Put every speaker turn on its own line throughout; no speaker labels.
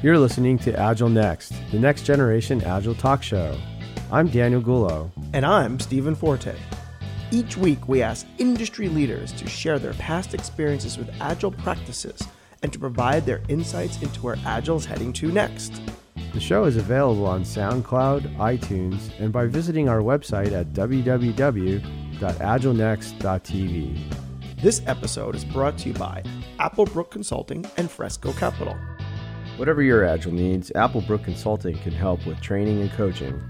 You're listening to Agile Next, the next generation Agile talk show. I'm Daniel Gullo.
And I'm Stephen Forte. Each week, we ask industry leaders to share their past experiences with Agile practices and to provide their insights into where Agile is heading to next.
The show is available on SoundCloud, iTunes, and by visiting our website at www.agilenext.tv.
This episode is brought to you by Applebrook Consulting and Fresco Capital.
Whatever your Agile needs, Applebrook Consulting can help with training and coaching.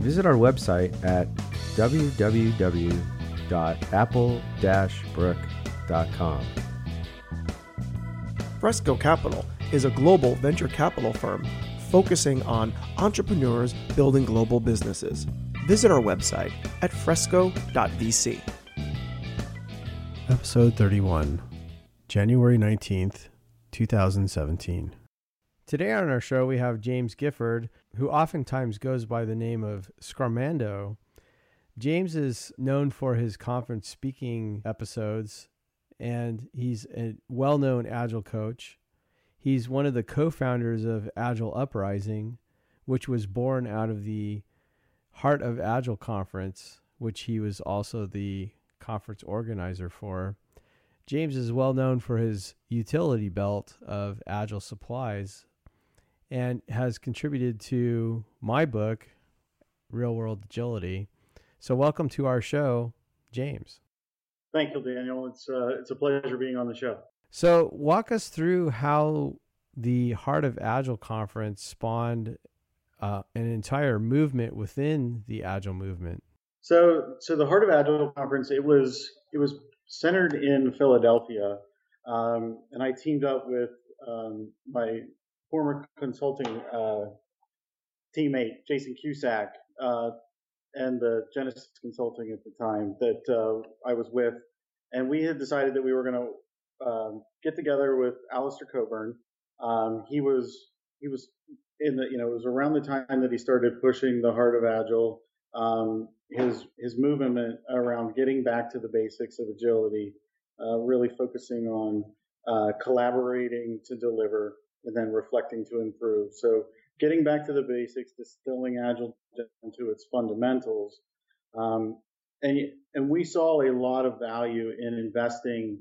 Visit our website at www.apple-brook.com.
Fresco Capital is a global venture capital firm focusing on entrepreneurs building global businesses. Visit our website at fresco.vc.
Episode 31, January 19th, 2017. Today on our show, we have James Gifford, who oftentimes goes by the name of Scrumando. James is known for his conference speaking episodes, and he's a well known Agile coach. He's one of the co founders of Agile Uprising, which was born out of the Heart of Agile conference, which he was also the conference organizer for. James is well known for his utility belt of Agile supplies and has contributed to my book, Real World Agility. So, welcome to our show, James.
Thank you, Daniel. It's uh, it's a pleasure being on the show.
So, walk us through how the Heart of Agile conference spawned uh, an entire movement within the Agile movement.
So, so the Heart of Agile conference it was it was centered in Philadelphia, um, and I teamed up with um, my former consulting uh, teammate Jason Cusack uh, and the Genesis Consulting at the time that uh, I was with, and we had decided that we were going to um, get together with Alistair Cockburn. Um, he was he was in the you know it was around the time that he started pushing the heart of Agile. Um, his his movement around getting back to the basics of agility, uh, really focusing on uh, collaborating to deliver and then reflecting to improve. So getting back to the basics, distilling agile down to its fundamentals. Um, and, and we saw a lot of value in investing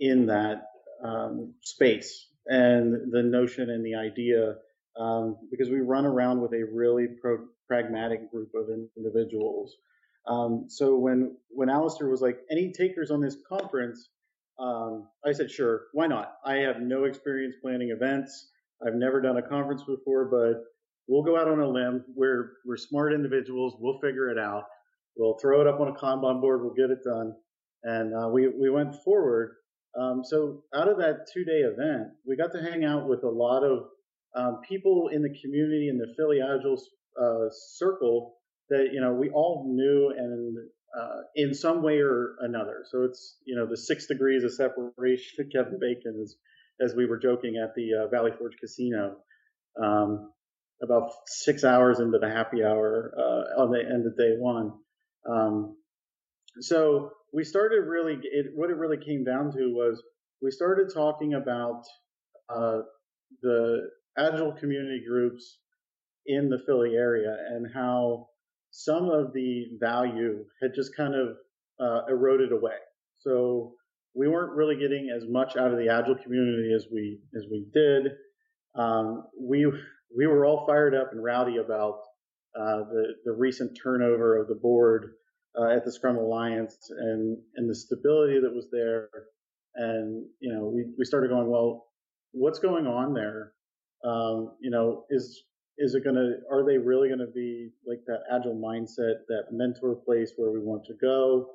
in that um, space and the notion and the idea um, because we run around with a really pro- pragmatic group of individuals. Um, so when when Alistair was like, any takers on this conference, um, I said, sure, why not? I have no experience planning events. I've never done a conference before, but we'll go out on a limb. We're we're smart individuals. We'll figure it out. We'll throw it up on a Kanban board. We'll get it done. And uh, we we went forward. Um, so out of that two day event, we got to hang out with a lot of um, people in the community in the Philly Agile uh, circle that you know we all knew and uh, in some way or another. So it's you know the six degrees of separation Kevin Bacon is, as we were joking at the uh, Valley Forge Casino, um, about six hours into the happy hour uh, on the end of day one. Um, so we started really it, what it really came down to was we started talking about uh, the agile community groups in the Philly area and how some of the value had just kind of uh, eroded away. So we weren't really getting as much out of the agile community as we as we did. Um, we we were all fired up and rowdy about uh, the the recent turnover of the board uh, at the Scrum Alliance and and the stability that was there. And you know, we we started going, well, what's going on there? Um, you know, is is it going to are they really going to be like that agile mindset that mentor place where we want to go?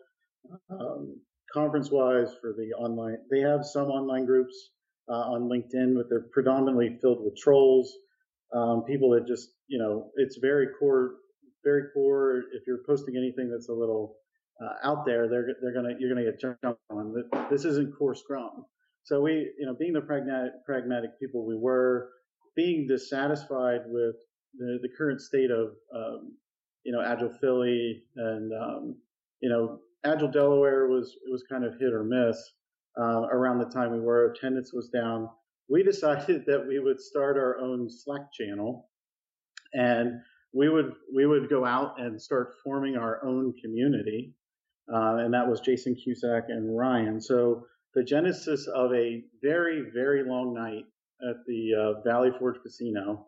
Um, conference wise for the online they have some online groups uh, on linkedin but they're predominantly filled with trolls um, people that just you know it's very core very core. If you're posting anything that's a little uh, out there they're they're gonna you're gonna get jumped on. This isn't core scrum. So we you know being the pragmatic pragmatic people we were being dissatisfied with the, the current state of um, you know Agile Philly and um, you know Agile Delaware was it was kind of hit or miss uh, around the time we were attendance was down. we decided that we would start our own Slack channel, and we would we would go out and start forming our own community, uh, and that was Jason Cusack and Ryan. So the genesis of a very very long night at the uh, Valley Forge Casino.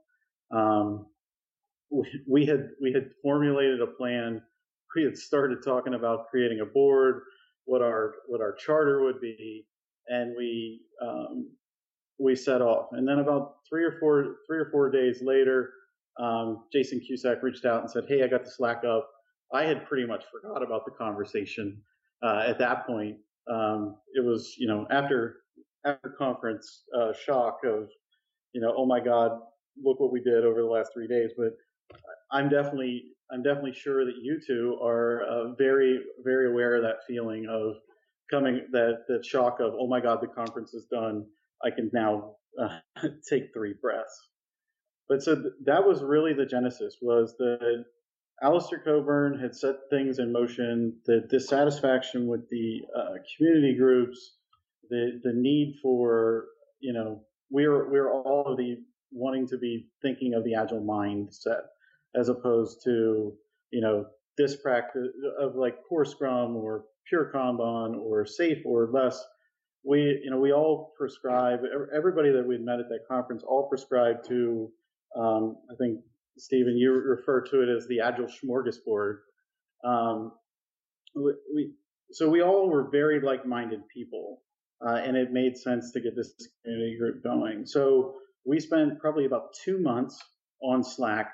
Um, we, we had we had formulated a plan. We had started talking about creating a board, what our what our charter would be, and we um, we set off. And then about three or four three or four days later, um, Jason Cusack reached out and said, "Hey, I got the Slack up." I had pretty much forgot about the conversation uh, at that point. Um, it was you know after after conference uh, shock of you know oh my god look what we did over the last three days. But I'm definitely I'm definitely sure that you two are uh, very very aware of that feeling of coming that that shock of oh my god the conference is done I can now uh, take three breaths. But so th- that was really the genesis was that Alistair Cockburn had set things in motion, the dissatisfaction with the uh, community groups, the the need for you know we're we're all of the wanting to be thinking of the agile mindset as opposed to you know this practice of like core scrum or pure kanban or SAFe or LeSS. We you know we all prescribe everybody that we'd met at that conference all prescribed to um, i think stephen you refer to it as the agile smorgasbord. Um, we, we, so we all were very like-minded people uh, and it made sense to get this community group going so we spent probably about two months on slack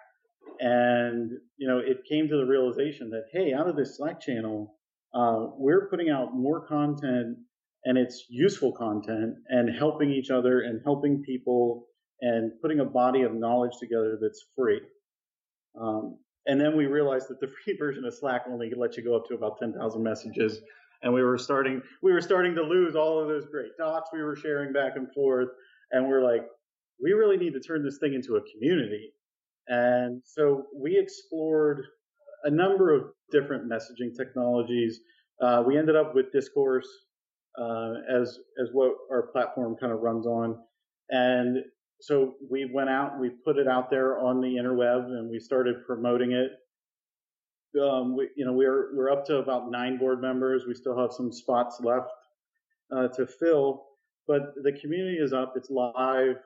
and you know it came to the realization that hey out of this slack channel uh, we're putting out more content and it's useful content and helping each other and helping people and putting a body of knowledge together that's free. Um, and then we realized that the free version of Slack only lets you go up to about 10,000 messages. And we were starting, we were starting to lose all of those great docs we were sharing back and forth. And we're like, we really need to turn this thing into a community. And so we explored a number of different messaging technologies. Uh, we ended up with Discourse, uh, as as what our platform kind of runs on. And so we went out we put it out there on the interweb and we started promoting it. Um, we, you know, we're we're up to about nine board members. We still have some spots left uh, to fill, but the community is up. It's live.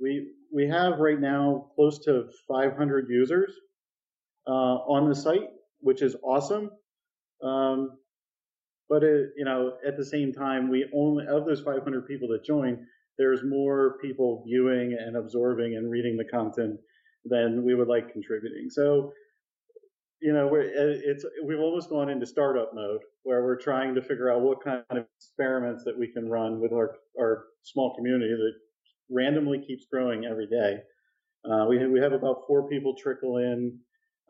We we have right now close to 500 users uh, on the site, which is awesome. Um, but it, you know, at the same time, we only of those 500 people that join, there's more people viewing and absorbing and reading the content than we would like contributing. So, you know, we're, it's we've almost gone into startup mode where we're trying to figure out what kind of experiments that we can run with our our small community that randomly keeps growing every day. Uh, we we have about four people trickle in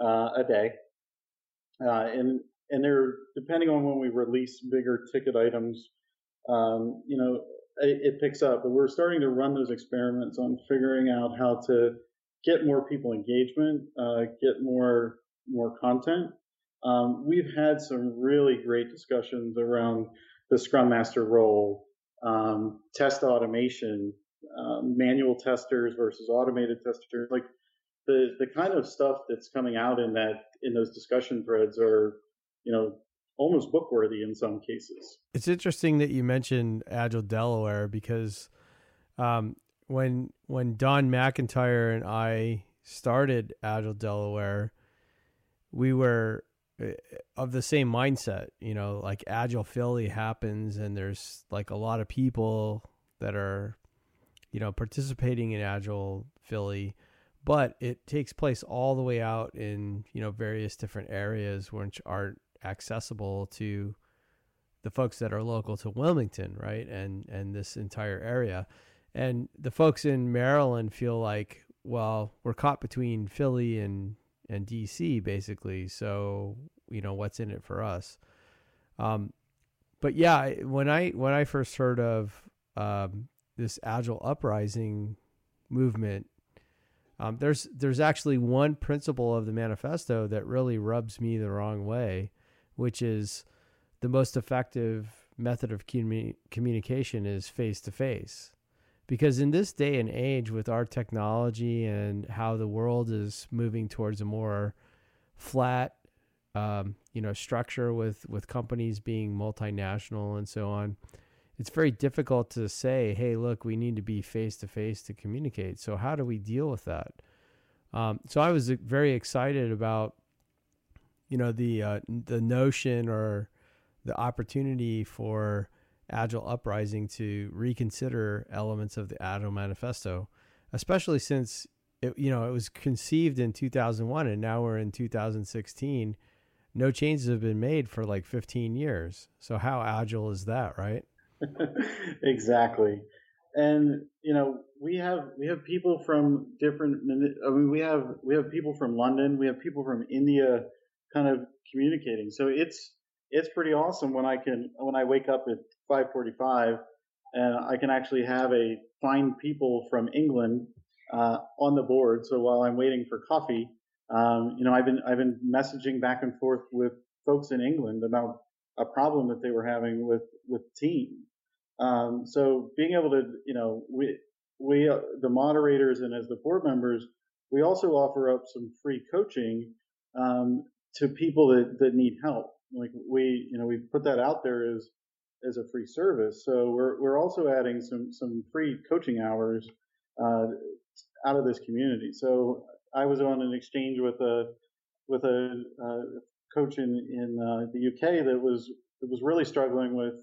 uh, a day, uh, and and they're depending on when we release bigger ticket items, um, you know, it, it, picks up. But we're starting to run those experiments on figuring out how to get more people engagement, uh, get more more content. Um, we've had some really great discussions around the Scrum Master role, um, test automation, um, manual testers versus automated testers, like the the kind of stuff that's coming out in that in those discussion threads are you know, almost book worthy in some cases.
It's interesting that you mentioned Agile Delaware because um, when when Don McIntyre and I started Agile Delaware, we were uh, of the same mindset. You know, like Agile Philly happens, and there's like a lot of people that are, you know, participating in Agile Philly but it takes place all the way out in you know various different areas which aren't accessible to the folks that are local to Wilmington, right? And and this entire area. And the folks in Maryland feel like, well, we're caught between Philly and and DC basically. So, you know, what's in it for us? Um, but yeah, when I when I first heard of um, this agile uprising movement um, there's there's actually one principle of the manifesto that really rubs me the wrong way, which is the most effective method of communi- communication is face to face because in this day and age with our technology and how the world is moving towards a more flat um, you know structure with with companies being multinational and so on it's very difficult to say hey look we need to be face to face to communicate. So how do we deal with that? Um, so i was uh, very excited about you know the uh, the notion or the opportunity for Agile Uprising to reconsider elements of the Agile Manifesto, especially since it, you know it was conceived in 2001 and now we're in 2016. No changes have been made for like 15 years. So how agile is that, right?
exactly. And you know, we have we have people from different I mean we have we have people from London, we have people from India kind of communicating. So it's it's pretty awesome when I can when I wake up at 5:45 and I can actually have a find people from England uh, on the board. So while I'm waiting for coffee, um, you know, I've been I've been messaging back and forth with folks in England about a problem that they were having with with team. Um, so being able to, you know, we we uh, the moderators and as the board members, we also offer up some free coaching um, to people that, that need help. Like we, you know, we put that out there as as a free service. So we're we're also adding some some free coaching hours uh, out of this community. So I was on an exchange with a with a uh, coach in in uh, the UK that was that was really struggling with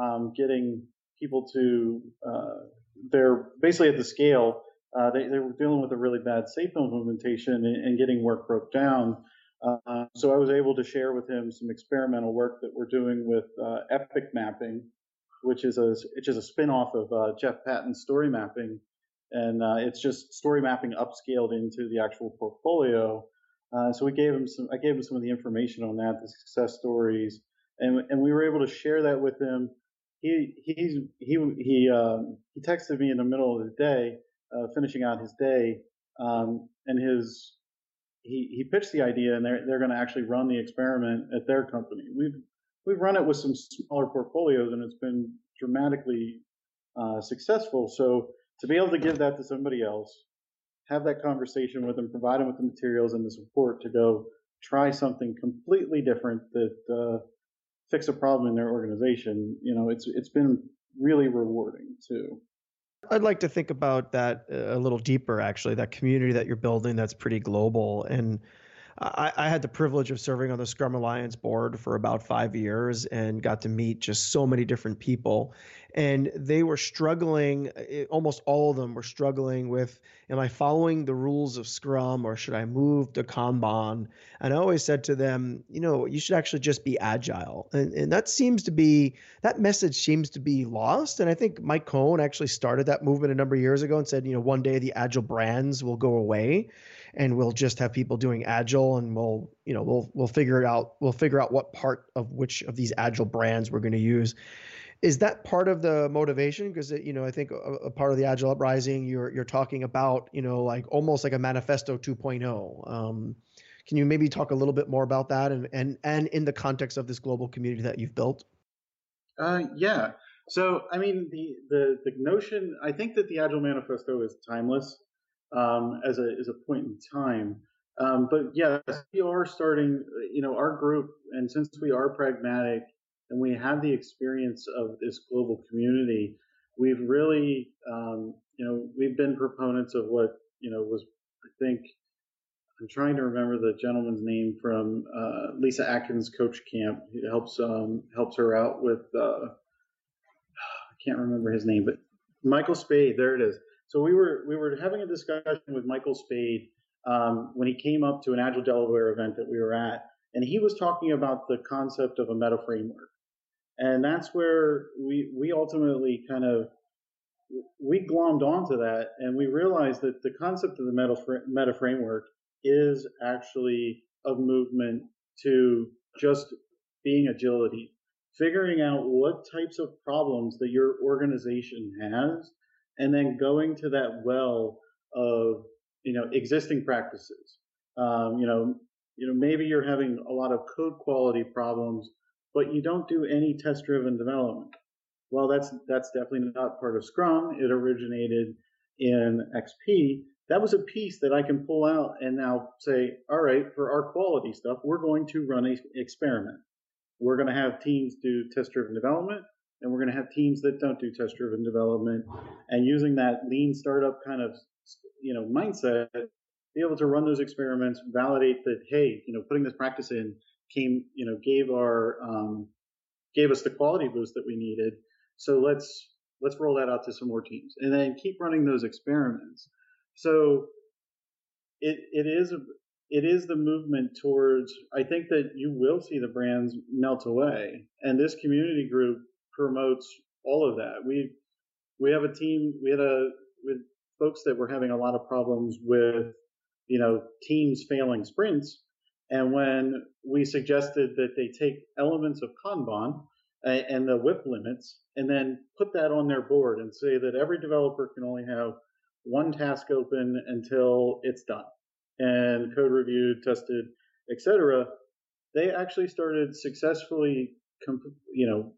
um, getting people to uh, they're basically at the scale. Uh, they, they were dealing with a really bad SAFe implementation and, and getting work broke down. Uh, so I was able to share with him some experimental work that we're doing with uh, Epic Mapping, which is a which is a spinoff of uh, Jeff Patton's story mapping, and uh, it's just story mapping upscaled into the actual portfolio. Uh, so we gave him some. I gave him some of the information on that, the success stories, and and we were able to share that with him. He he's he he um, he texted me in the middle of the day, uh, finishing out his day, um, and his he, he pitched the idea and they're, they're going to actually run the experiment at their company. We've, we've run it with some smaller portfolios and it's been dramatically uh, successful. So to be able to give that to somebody else, have that conversation with them, provide them with the materials and the support to go try something completely different that uh, fix a problem in their organization, you know, it's it's been really rewarding too.
I'd like to think about that uh, a little deeper, actually, that community that you're building that's pretty global. And I, I, had the privilege of serving on the Scrum Alliance board for about five years and got to meet just so many different people. And they were struggling, eh, almost all of them were struggling with Am I following the rules of Scrum or should I move to Kanban? And I always said to them, You know, you should actually just be agile. And, and that seems to be, that message seems to be lost. And I think Mike Cohn actually started that movement a number of years ago and said, You know, one day the agile brands will go away and we'll just have people doing agile and we'll you know we'll we'll figure it out we'll figure out what part of which of these agile brands we're going to use. Is that part of the motivation? Because you know i think a, a, part of the agile uprising you're you're talking about you know like almost like a manifesto 2.0 um, can you maybe talk a little bit more about that and and and in the context of this global community that you've built?
Uh, yeah. So i mean the the the notion i think that the agile manifesto is timeless um, as a as a point in time. Um, but yes, we are starting. You know, our group, and since we are pragmatic and we have the experience of this global community, we've really, um, you know, we've been proponents of what you know was, I think. I'm trying to remember the gentleman's name from uh, Lyssa Adkins Coach Camp. He helps um, helps her out with. Uh, I can't remember his name, but Michael Spayd. There it is. So we were we were having a discussion with Michael Spayd um, when he came up to an Agile Delaware event that we were at, and he was talking about the concept of a meta framework, and that's where we we ultimately kind of we glommed onto that, and we realized that the concept of the meta meta framework is actually a movement to just being agility, figuring out what types of problems that your organization has and then going to that well of you know existing practices. Um, you know, you know maybe you're having a lot of code quality problems, but you don't do any test-driven development. well, that's that's definitely not part of Scrum. It originated in XP. That was a piece that I can pull out and now say, all right, for our quality stuff, we're going to run an experiment. We're going to have teams do test-driven development, and we're going to have teams that don't do test-driven development. And using that lean startup kind of you know mindset, be able to run those experiments, validate that hey, you know, putting this practice in came, you know, gave our um, gave us the quality boost that we needed. So let's let's roll that out to some more teams, and then keep running those experiments. So it it is it is the movement towards. I think that you will see the brands melt away, and this community group promotes all of that. We we have a team. We had a with folks that were having a lot of problems with you know teams failing sprints and when we suggested that they take elements of Kanban and the WIP limits and then put that on their board and say that every developer can only have one task open until it's done and code reviewed, tested, etc. They actually started successfully, you know,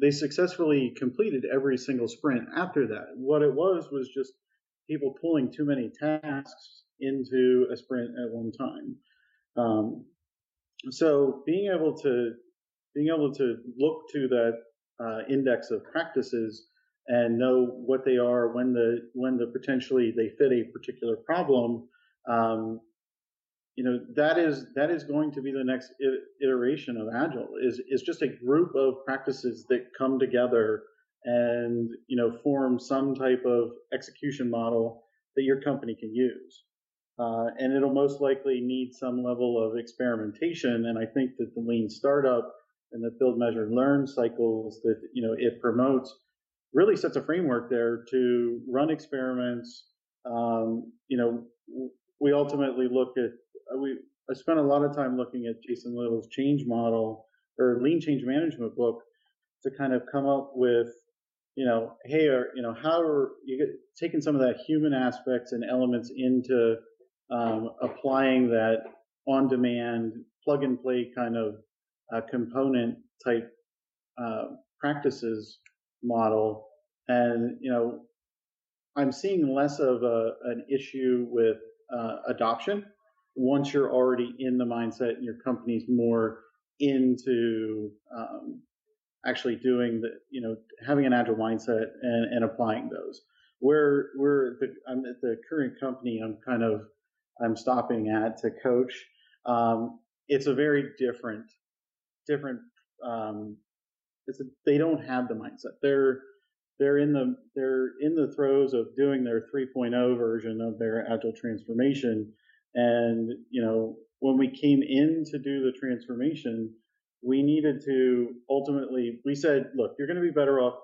they successfully completed every single sprint after that. What it was was just people pulling too many tasks into a sprint at one time. Um, so being able to being able to look to that uh, index of practices and know what they are when the when the potentially they fit a particular problem um, you know that is that is going to be the next iteration of agile is is just a group of practices that come together and you know form some type of execution model that your company can use uh, and it'll most likely need some level of experimentation. And I think that the lean startup and the build, measure, learn cycles that you know it promotes really sets a framework there to run experiments. Um, you know, we ultimately look at we. I spent a lot of time looking at Jason Little's change model or lean change management book to kind of come up with you know, hey, or, you know, how are you taking some of that human aspects and elements into um, applying that on demand, plug and play kind of uh, component type uh, practices model. And, you know, I'm seeing less of a, an issue with uh, adoption once you're already in the mindset and your company's more into um, actually doing the, you know, having an agile mindset and, and applying those. Where we're the, I'm at the current company, I'm kind of I'm stopping at to coach. Um, it's a very different, different. Um, it's a, they don't have the mindset. They're they're in the they're in the throes of doing their 3.0 version of their agile transformation, and you know when we came in to do the transformation, we needed to ultimately we said, look, you're going to be better off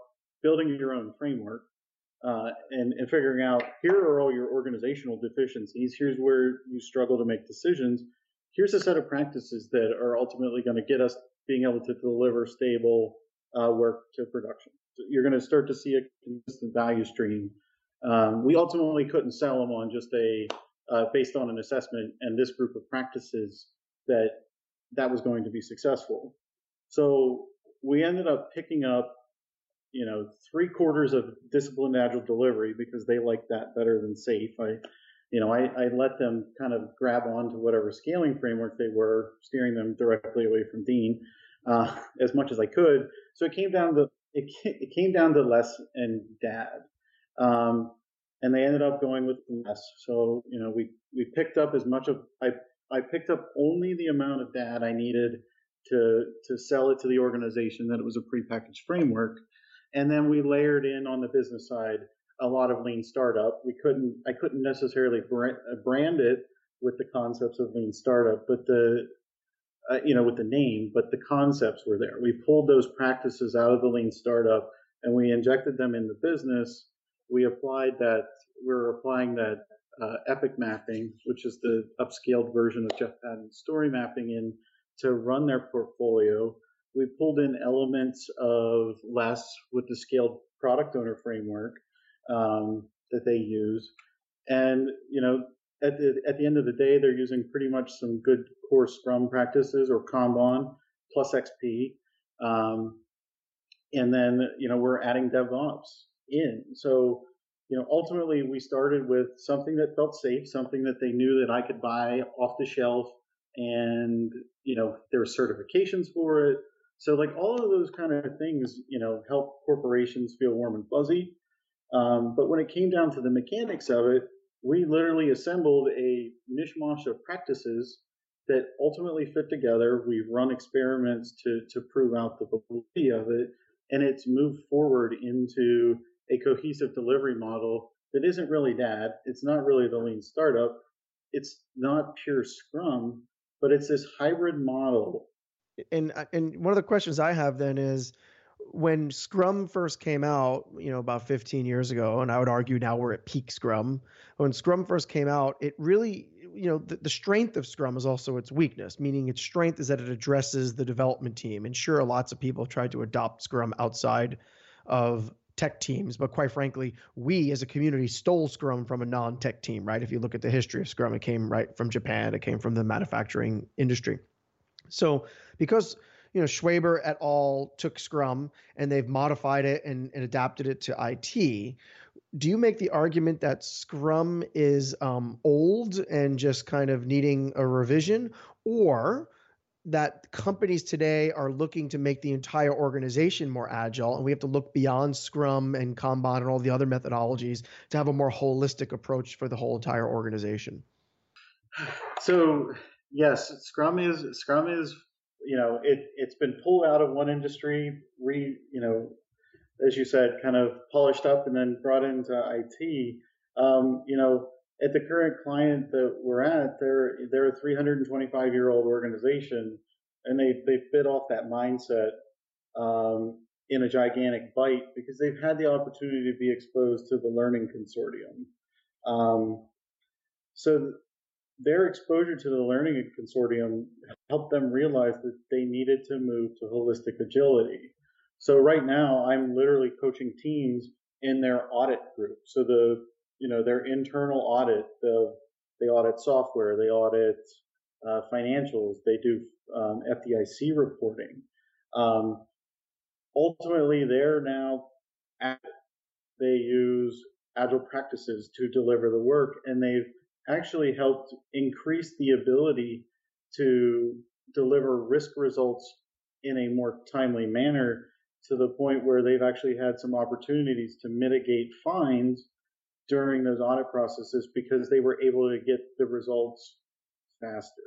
building your own framework uh, and, and figuring out here are all your organizational deficiencies. Here's where you struggle to make decisions. Here's a set of practices that are ultimately going to get us being able to deliver stable uh, work to production. You're going to start to see a consistent value stream. Um, we ultimately couldn't sell them on just a uh, based on an assessment and this group of practices that that was going to be successful. So we ended up picking up you know, three quarters of disciplined agile delivery because they like that better than SAFe. I, you know, I, I let them kind of grab onto whatever scaling framework they were, steering them directly away from Dean uh, as much as I could. So it came down to it, it came down to LeSS and DAD, um, and they ended up going with LeSS. So you know, we we picked up as much of I I picked up only the amount of that I needed to to sell it to the organization that it was a prepackaged framework and then we layered in on the business side a lot of lean startup. We couldn't, I couldn't necessarily brand it with the concepts of lean startup, but the, uh, you know, with the name, but the concepts were there. We pulled those practices out of the lean startup and we injected them in the business. We applied that, we are applying that uh, epic mapping, which is the upscaled version of Jeff Patton's story mapping in to run their portfolio we pulled in elements of LeSS with the scaled product owner framework um, that they use. And, you know, at the, at the end of the day, they're using pretty much some good core Scrum practices or Kanban plus XP. Um, and then you know we're adding DevOps in. So you know ultimately we started with something that felt safe, something that they knew that I could buy off the shelf, and you know there were certifications for it. So like all of those kind of things, you know, help corporations feel warm and fuzzy. Um, but when it came down to the mechanics of it, we literally assembled a mishmash of practices that ultimately fit together. We've run experiments to to prove out the validity of it, and it's moved forward into a cohesive delivery model that isn't really that. It's not really the lean startup. It's not pure Scrum, but it's this hybrid model.
And uh, and one of the questions I have then is when Scrum first came out, you know, about 15 years ago, and I would argue now we're at peak Scrum. When Scrum first came out, it really, you know, the, the, strength of Scrum is also its weakness, meaning its strength is that it addresses the development team. And sure, lots of people tried to adopt Scrum outside of tech teams, but quite frankly, we as a community stole Scrum from a non-tech team, right? If you look at the history of Scrum, it came right from Japan, it came from the manufacturing industry. So because you know, Schwaber et al. took Scrum and they've modified it and, and adapted it to IT. Do you make the argument that Scrum is um, old and just kind of needing a revision, or that companies today are looking to make the entire organization more agile, and we have to look beyond Scrum and Kanban and all the other methodologies to have a more holistic approach for the whole entire organization?
So yes, Scrum is Scrum is you know, it, it's been pulled out of one industry, re, you know, as you said, kind of polished up and then brought into IT. Um, you know, at the current client that we're at, they're they're a 325 year old organization, and they they fit off that mindset um, in a gigantic bite because they've had the opportunity to be exposed to the learning consortium. Um, so their exposure to the learning consortium helped them realize that they needed to move to holistic agility. So right now, I'm literally coaching teams in their audit group. So the you know their internal audit, the they audit software, they audit uh, financials, they do um, FDIC reporting. Um, ultimately, they're now they use agile practices to deliver the work, and they've actually helped increase the ability to deliver risk results in a more timely manner to the point where they've actually had some opportunities to mitigate fines during those audit processes because they were able to get the results faster.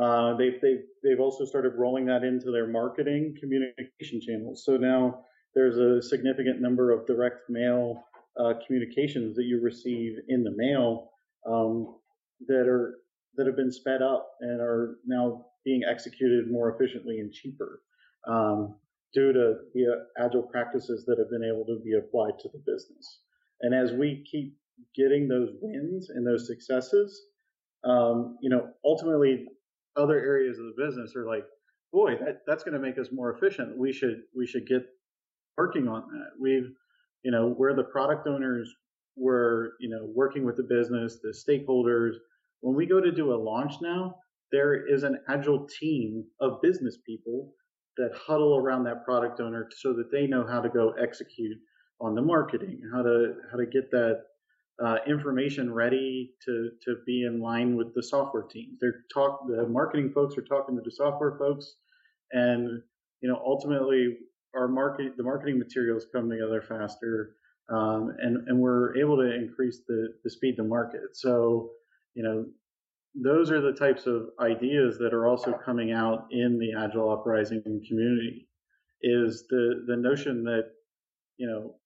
Uh, they've, they've, they've also started rolling that into their marketing communication channels. So now there's a significant number of direct mail uh, communications that you receive in the mail um, that are that have been sped up and are now being executed more efficiently and cheaper um, due to the uh, agile practices that have been able to be applied to the business. And as we keep getting those wins and those successes, um, you know, ultimately other areas of the business are like, boy, that, that's going to make us more efficient. We should we should get working on that. We've, you know, where the product owners we're you know working with the business, the stakeholders. When we go to do a launch now, there is an agile team of business people that huddle around that product owner so that they know how to go execute on the marketing, how to how to get that uh, information ready to to be in line with the software teams. They're talk the marketing folks are talking to the software folks, and you know ultimately our market the marketing materials come together faster um, and and we're able to increase the the speed to market. So you know those are the types of ideas that are also coming out in the agile uprising community. Is the the notion that you know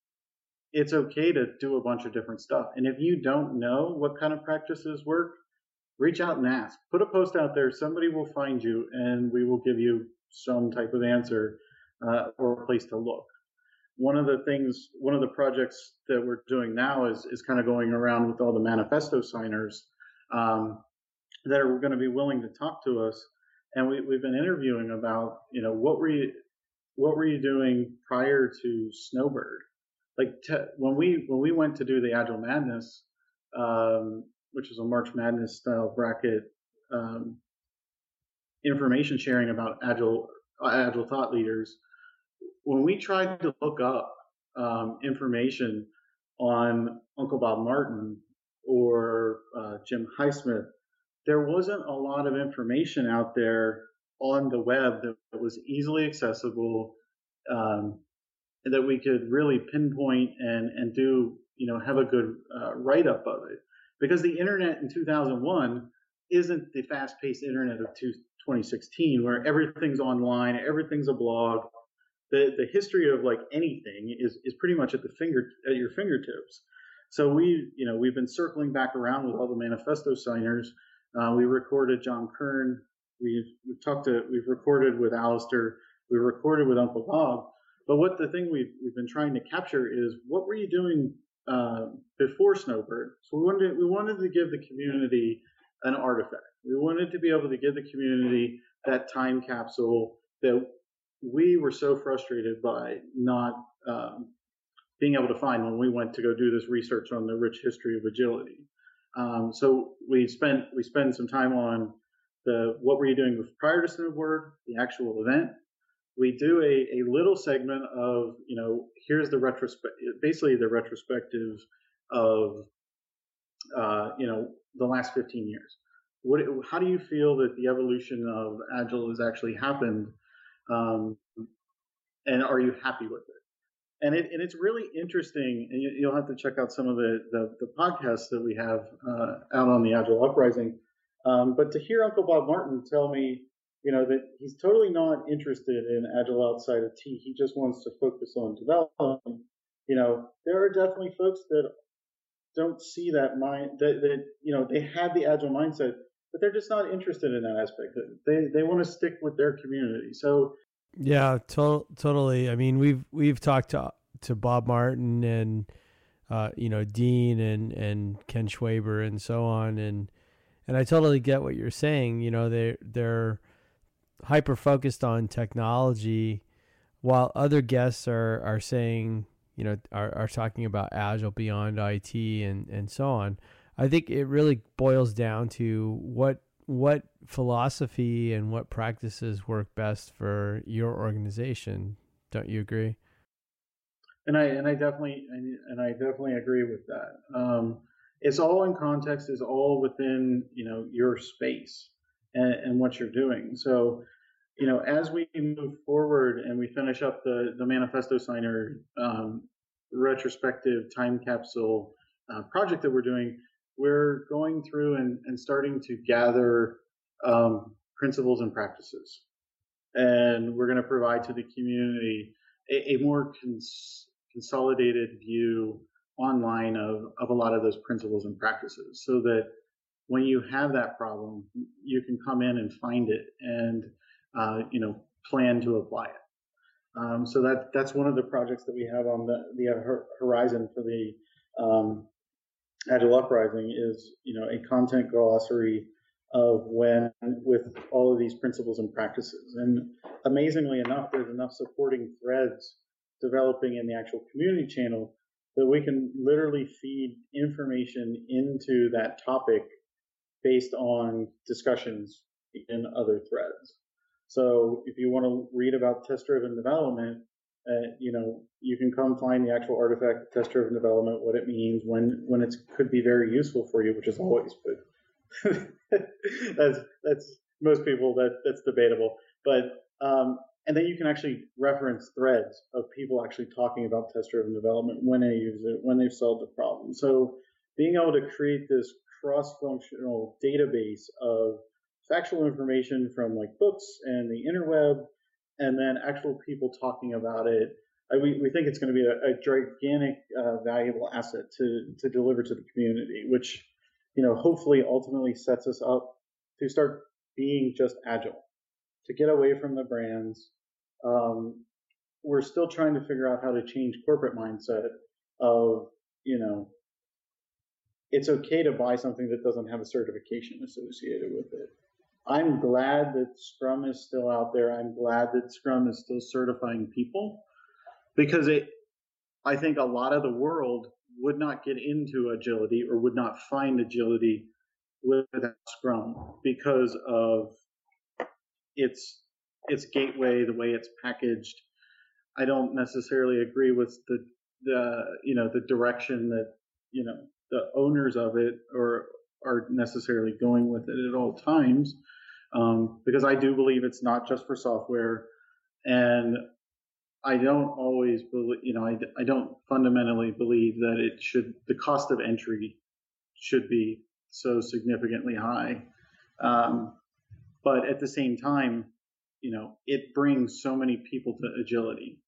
it's okay to do a bunch of different stuff, and if you don't know what kind of practices work, reach out and ask. Put a post out there. Somebody will find you, and we will give you some type of answer uh, or a place to look one of the things, one of the projects that we're doing now is is kind of going around with all the manifesto signers um, that are going to be willing to talk to us, and we, we've been interviewing about, you know, what were you, what were you doing prior to Snowbird? Like when we when we went to do the Agile Madness, um, which is a March Madness style bracket um, information sharing about agile agile thought leaders when we tried to look up um, information on Uncle Bob Martin or uh, Jim Highsmith, there wasn't a lot of information out there on the web that was easily accessible, um, that we could really pinpoint and and do you know have a good uh, write up of it because the internet in 2001 isn't the fast paced internet of 2016 where everything's online, everything's a blog. The the history of like anything is is pretty much at the finger at your fingertips. So we you know we've been circling back around with all the manifesto signers. Uh, we recorded Jon Kern. We've we've talked to we've recorded with Alistair. We recorded with Uncle Bob. But what the thing we've we've been trying to capture is what were you doing uh, before Snowbird? So we wanted we wanted to give the community an artifact. We wanted to be able to give the community that time capsule that we were so frustrated by not um, being able to find when we went to go do this research on the rich history of agility. Um, so we spent we spend some time on the what were you doing prior to Snowbird, the actual event. We do a, a little segment of you know here's the retrospect basically the retrospective of uh, you know the last 15 years. What, how do you feel that the evolution of Agile has actually happened, um, and are you happy with it? And, it, and it's really interesting, and you, will have to check out some of the, the, the podcasts that we have uh, out on the Agile Uprising. Um, but to hear Uncle Bob Martin tell me, you know, that he's totally not interested in Agile outside of T, he just wants to focus on development. You know, there are definitely folks that don't see that mind that, that you know they have the agile mindset but they're just not interested in that aspect. They they want to stick with their community. So
yeah to- totally. I mean we've we've talked to to bob martin and uh, you know dean and and ken schwaber and so on and and i totally get what you're saying. You know they they're hyper focused on technology while other guests are are saying you know are, are talking about agile beyond IT and and so on. I think it really boils down to what what philosophy and what practices work best for your organization. Don't you agree?
And I and I definitely and I definitely agree with that. Um, it's all in context. Is all within you know your space and, and what you're doing. So you know, as we move forward and we finish up the the manifesto signer um, retrospective time capsule uh, project that we're doing, we're going through and, and starting to gather um, principles and practices, and we're going to provide to the community a, a more cons- consolidated view online of, of a lot of those principles and practices, so that when you have that problem, you can come in and find it and uh, you know, plan to apply it. Um, so that that's one of the projects that we have on the the horizon for the um, Agile Uprising is you know a content glossary of when with all of these principles and practices. And amazingly enough, there's enough supporting threads developing in the actual community channel that we can literally feed information into that topic based on discussions in other threads. So if you want to read about test-driven development, uh, you know, you can come find the actual artifact test-driven development, what it means, when when it could be very useful for you, which is always, but that's that's most people that that's debatable. But um, and then you can actually reference threads of people actually talking about test-driven development when they use it, when they've solved the problem. So being able to create this cross-functional database of factual information from like books and the interweb, and then actual people talking about it. I, we, we think it's going to be a, a gigantic, uh, valuable asset to, to deliver to the community, which, you know, hopefully ultimately sets us up to start being just agile, to get away from the brands. Um, we're still trying to figure out how to change corporate mindset of, you know, it's okay to buy something that doesn't have a certification associated with it. I'm glad that Scrum is still out there. I'm glad that Scrum is still certifying people because it, I think a lot of the world would not get into agility or would not find agility without Scrum because of its its gateway, the way it's packaged, I don't necessarily agree with the the you know the direction that you know the owners of it or are necessarily going with it at all times. Um, because I do believe it's not just for software. And I don't always believe you know I, I don't fundamentally believe that it should the cost of entry should be so significantly high. Um, but at the same time you know it brings so many people to agility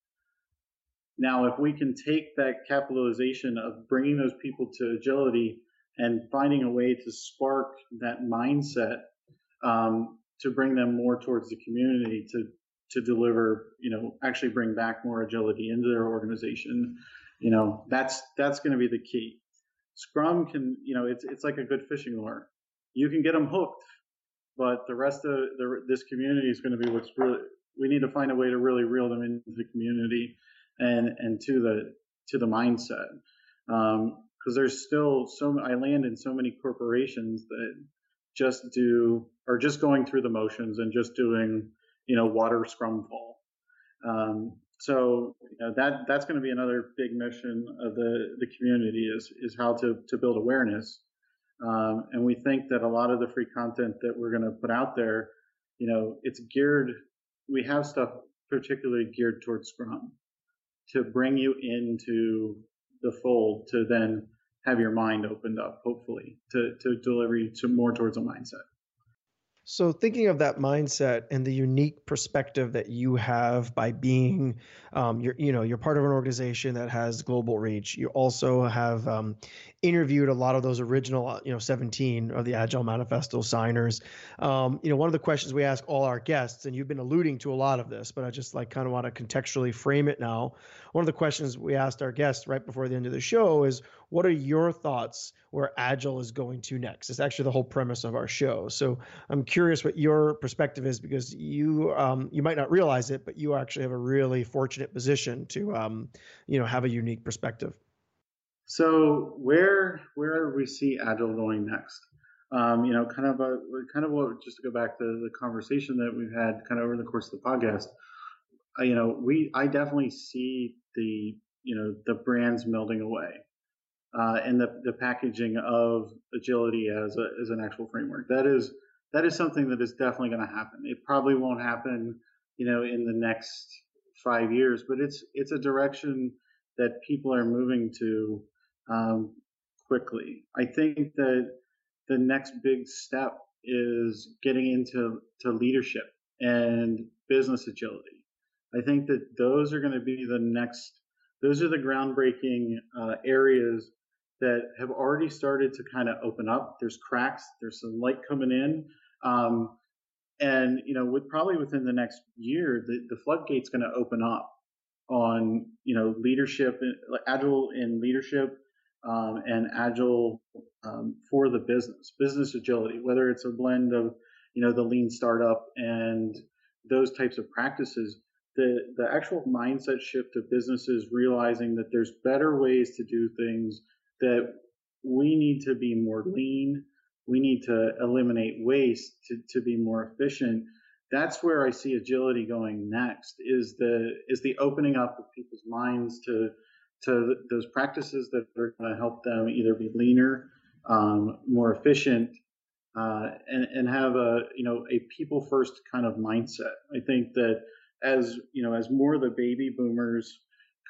now, if we can take that capitalization of bringing those people to agility and finding a way to spark that mindset um, to bring them more towards the community to to deliver, you know, actually bring back more agility into their organization, you know, that's that's going to be the key. Scrum can, you know, it's it's like a good fishing lure. You can get them hooked, but the rest of the, this community is going to be what's really. We need to find a way to really reel them into the community and and to the to the mindset because um, there's still so I land in so many corporations that just do are just going through the motions and just doing you know water scrum fall. Um, so you know, that that's going to be another big mission of the the community is is how to to build awareness. Um, and we think that a lot of the free content that we're going to put out there, you know, it's geared. We have stuff particularly geared towards Scrum to bring you into the fold to then have your mind opened up, hopefully, to, to deliver you to more towards a mindset.
So, thinking of that mindset and the unique perspective that you have by being, um, you're, you know, you're part of an organization that has global reach. You also have um, interviewed a lot of those original, uh, you know, 17 of the Agile Manifesto signers. Um, you know, one of the questions we ask all our guests, and you've been alluding to a lot of this, but I just like kind of want to contextually frame it now. One of the questions we asked our guests right before the end of the show is, what are your thoughts where Agile is going to next? It's actually the whole premise of our show. So I'm curious what your perspective is because you um, you might not realize it, but you actually have a really fortunate position to um, you know have a unique perspective.
So where where do we see Agile going next? Um, you know, kind of a kind of just to go back to the conversation that we've had kind of over the course of the podcast. Uh, you know, we I definitely see the you know the brands melding away uh, and the, the packaging of agility as a, as an actual framework. That is that is something that is definitely going to happen. It probably won't happen, you know, in the next five years, but it's it's a direction that people are moving to um, quickly. I think that the next big step is getting into to leadership and business agility. I think that those are going to be the next. Those are the groundbreaking uh, areas that have already started to kind of open up. There's cracks. There's some light coming in. Um, and you know, with probably within the next year, the, the floodgate's going to open up on you know leadership, agile in leadership, um, and agile um, for the business, business agility. Whether it's a blend of you know the lean startup and those types of practices, the the actual mindset shift of businesses realizing that there's better ways to do things that we need to be more lean. We need to eliminate waste to, to be more efficient. That's where I see agility going next is the is the opening up of people's minds to to those practices that are going to help them either be leaner, um, more efficient, uh, and and have a you know a people first kind of mindset. I think that as you know as more of the baby boomers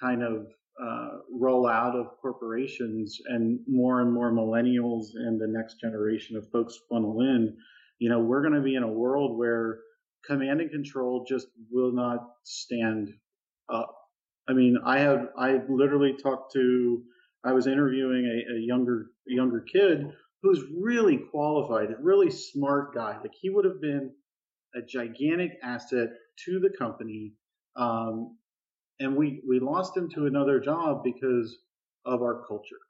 kind of uh, roll out of corporations and more and more millennials and the next generation of folks funnel in, you know, we're going to be in a world where command and control just will not stand up. I mean, I have I literally talked to I was interviewing a, a younger a younger kid who's really qualified, really smart guy. Like he would have been a gigantic asset to the company. Um, and we we lost him to another job because of our culture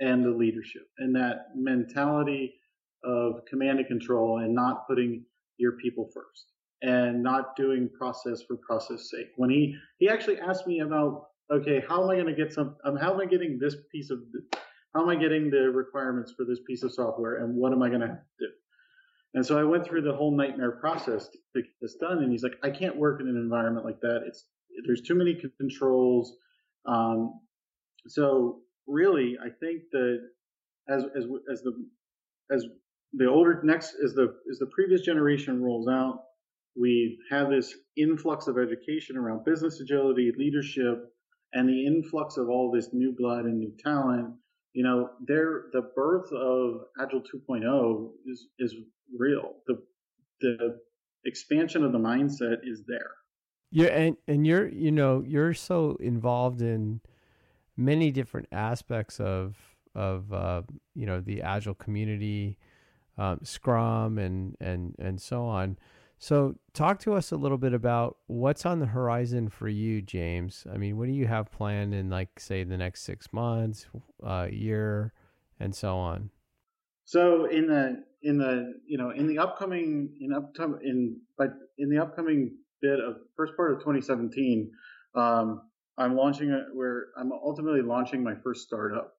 and the leadership and that mentality of command and control and not putting your people first and not doing process for process sake. When he he actually asked me about okay, how am I going to get some? Um, how am I getting this piece of? How am I getting the requirements for this piece of software, and what am I going to do? And so I went through the whole nightmare process to get this done. And he's like, I can't work in an environment like that. It's there's too many controls. Um, so really, I think that as as as the as the older next as the as the previous generation rolls out, we have this influx of education around business agility, leadership, and the influx of all this new blood and new talent. You know, there the birth of Agile 2.0 is is real. The the expansion of the mindset is there.
Yeah, and and you're you know you're so involved in many different aspects of of uh, you know the agile community, um, Scrum, and and and so on. So, talk to us a little bit about what's on the horizon for you, James. I mean, what do you have planned in, like, say, the next six months, uh, year, and so on?
So, in the in the you know in the upcoming in upcoming in but in the upcoming bit of first part of 2017, um, I'm launching a where I'm ultimately launching my first startup.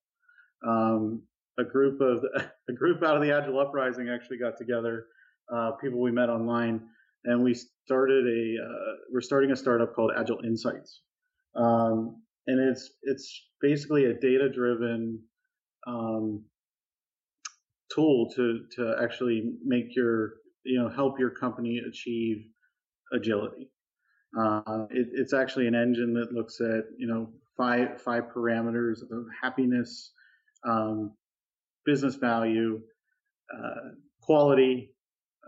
Um, a group of a group out of the Agile Uprising actually got together, uh, people we met online, and we started a uh, we're starting a startup called Agile Insights, um, and it's it's basically a data driven um, tool to to actually make your you know help your company achieve agility. Uh, it, it's actually an engine that looks at you know five five parameters of happiness, um, business value, uh, quality,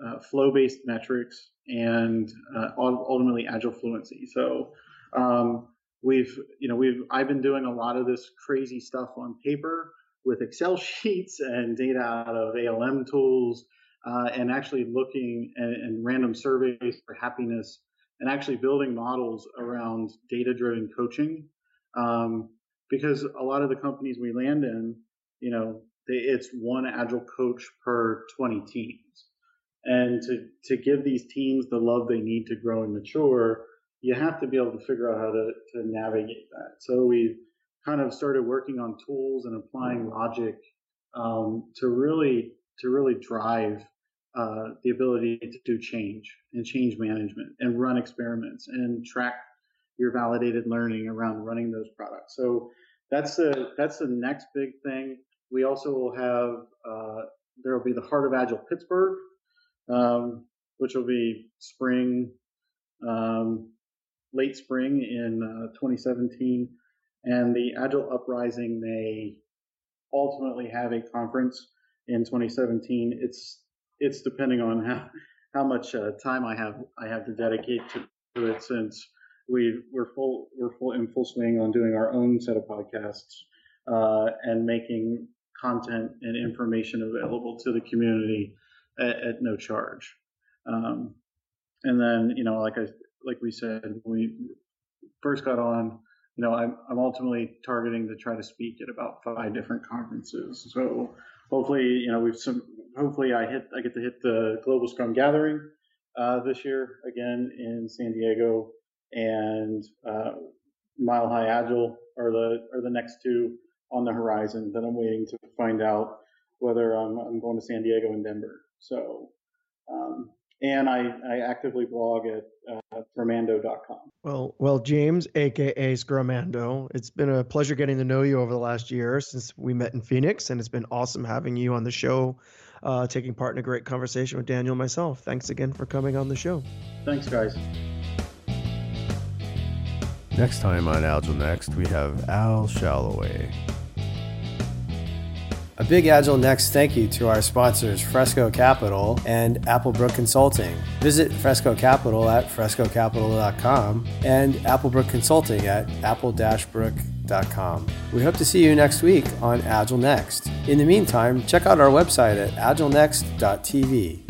uh, flow-based metrics, and uh, ultimately agile fluency. So um, we've you know we've I've been doing a lot of this crazy stuff on paper with Excel sheets and data out of ALM tools, uh, and actually looking and, and random surveys for happiness and actually building models around data driven coaching. Um, because a lot of the companies we land in, you know, they, it's one agile coach per 20 teams. And to, to give these teams the love they need to grow and mature, you have to be able to figure out how to, to navigate that. So we kind of started working on tools and applying logic um, to really to really drive uh, the ability to do change and change management and run experiments and track your validated learning around running those products. So that's the that's the next big thing. We also will have uh, there will be the Heart of Agile Pittsburgh, um, which will be spring, um, late spring in uh, 2017, and the Agile Uprising may ultimately have a conference in 2017. It's it's depending on how how much uh, time I have I have to dedicate to, to it since we we're full we're full in full swing on doing our own set of podcasts uh, and making content and information available to the community at, at no charge. Um, and then you know like I like we said when we first got on you know I'm I'm ultimately targeting to try to speak at about five different conferences. So hopefully you know we've some hopefully I hit I get to hit the Global Scrum Gathering uh, this year again in San Diego, and uh, Mile High Agile are the are the next two on the horizon. Then I'm waiting to find out whether I'm, I'm going to San Diego and Denver. So um, and I, I actively blog at uh, Scrumando.com.
Well, well, James, aka Scrumando, it's been a pleasure getting to know you over the last year since we met in Phoenix, and it's been awesome having you on the show, uh, taking part in a great conversation with Daniel and myself. Thanks again for coming on the show.
Thanks, guys.
Next time on Agile Next, we have Al Shalloway.
A big Agile Next thank you to our sponsors Fresco Capital and Applebrook Consulting. Visit Fresco Capital at frescocapital.com and Applebrook Consulting at apple-brook.com. We hope to see you next week on Agile Next. In the meantime, check out our website at agilenext.tv.